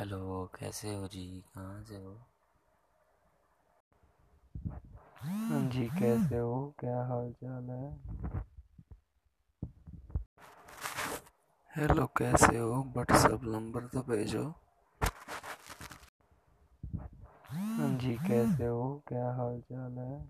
Hello कैसे हो जी? कहाँ से हो? हाँ जी कैसे हो? क्या हाल चाल है? हेलो कैसे हो? व्हाट्सअप नंबर तो भेजो। हाँ जी कैसे हो? क्या हाल चाल है?